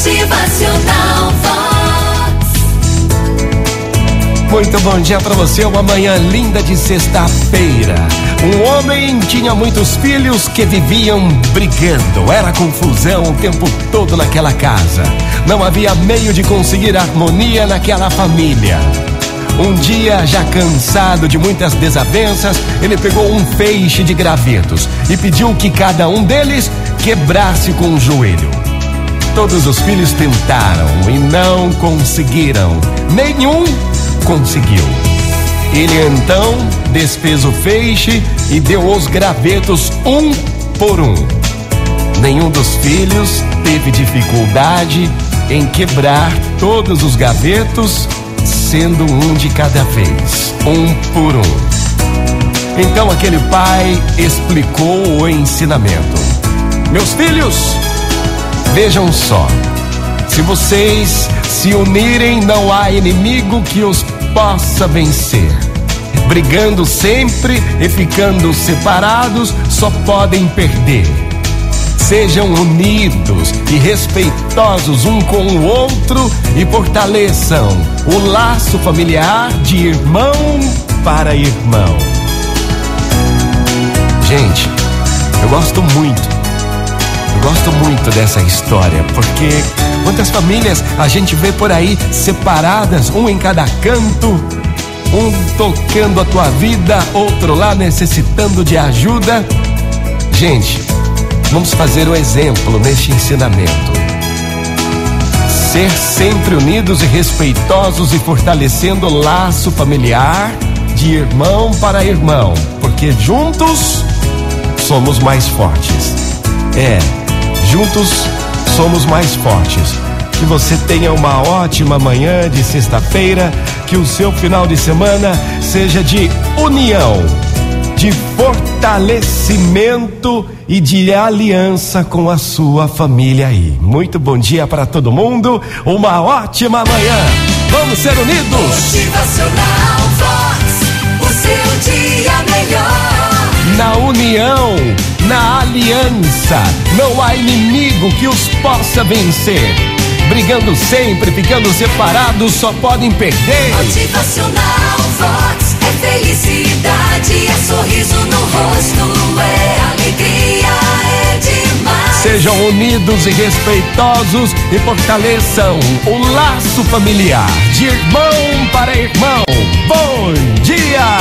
Motivacional Vox. Muito bom dia para você, uma manhã linda de sexta-feira. Um homem tinha muitos filhos que viviam brigando. Era confusão o tempo todo naquela casa. Não havia meio de conseguir harmonia naquela família. Um dia, já cansado de muitas desavenças, ele pegou um feixe de gravetos e pediu que cada um deles quebrasse com o joelho. Todos os filhos tentaram e não conseguiram. Nenhum conseguiu. Ele então desfez o feixe e deu os gravetos um por um. Nenhum dos filhos teve dificuldade em quebrar todos os gavetos, sendo um de cada vez, um por um. Então aquele pai explicou o ensinamento. Meus filhos, vejam só. Se vocês se unirem, não há inimigo que os possa vencer. Brigando sempre e ficando separados, só podem perder. Sejam unidos e respeitosos um com o outro e fortaleçam o laço familiar de irmão para irmão. Gente, eu gosto muito, gosto muito dessa história, porque quantas famílias a gente vê por aí separadas, um em cada canto, um tocando a tua vida, outro lá necessitando de ajuda. Gente, vamos fazer o exemplo neste ensinamento. Ser sempre unidos e respeitosos e fortalecendo o laço familiar de irmão para irmão, porque juntos somos mais fortes. É, juntos somos mais fortes. Que você tenha uma ótima manhã de sexta-feira, que o seu final de semana seja de união, de fortalecimento e de aliança com a sua família aí. Muito bom dia para todo mundo, uma ótima manhã. Vamos ser unidos. Motivacional Vox. O seu dia melhor. Na união, na aliança, não há inimigo que os possa vencer. Brigando sempre, ficando separados, só podem perder. Motivacional Vox. É felicidade, é sorriso no rosto, é alegria, é demais. Sejam unidos e respeitosos e fortaleçam o laço familiar de irmão para irmão. Bom dia!